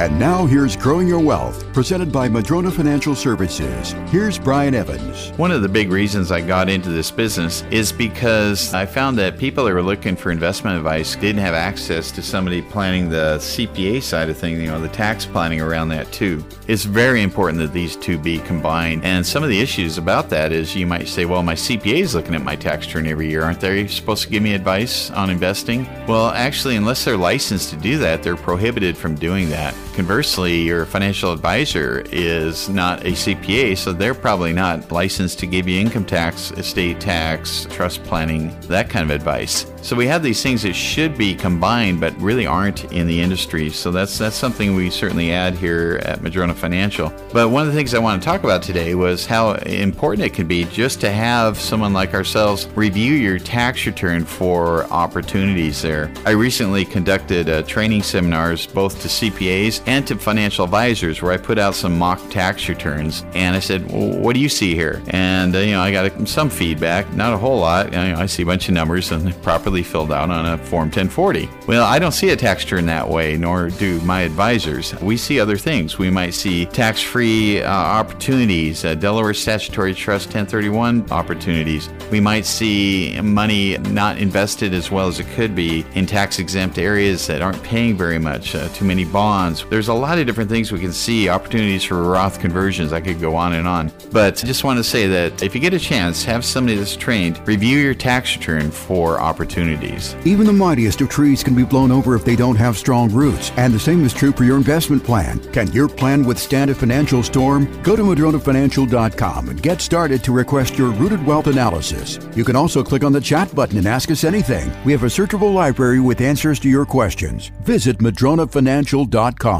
And now here's Growing Your Wealth, presented by Madrona Financial Services. Here's Brian Evans. One of the big reasons I got into this business is because I found that people that were looking for investment advice didn't have access to somebody planning the CPA side of things, you know, the tax planning around that too. It's very important that these two be combined. And some of the issues about that is you might say, well, my CPA is looking at my tax return every year. Aren't they supposed to give me advice on investing? Well, actually, unless they're licensed to do that, they're prohibited from doing that. Conversely, your financial advisor is not a CPA, so they're probably not licensed to give you income tax, estate tax, trust planning, that kind of advice. So we have these things that should be combined, but really aren't in the industry. So that's that's something we certainly add here at Madrona Financial. But one of the things I want to talk about today was how important it can be just to have someone like ourselves review your tax return for opportunities there. I recently conducted uh, training seminars both to CPAs and to financial advisors where I put out some mock tax returns and I said, well, "What do you see here?" And uh, you know, I got some feedback, not a whole lot. You know, I see a bunch of numbers and properly filled out on a Form 1040. Well, I don't see a tax return that way, nor do my advisors. We see other things. We might see tax free uh, opportunities, uh, Delaware Statutory Trust 1031 opportunities. We might see money not invested as well as it could be in tax exempt areas that aren't paying very much, uh, too many bonds. There's a lot of different things we can see, opportunities for Roth conversions. I could go on and on. But I just want to say that if you get a chance, have somebody that's trained review your tax return for opportunities. Even the mightiest of trees can be blown over if they don't have strong roots, and the same is true for your investment plan. Can your plan withstand a financial storm? Go to MadronaFinancial.com and get started to request your rooted wealth analysis. You can also click on the chat button and ask us anything. We have a searchable library with answers to your questions. Visit MadronaFinancial.com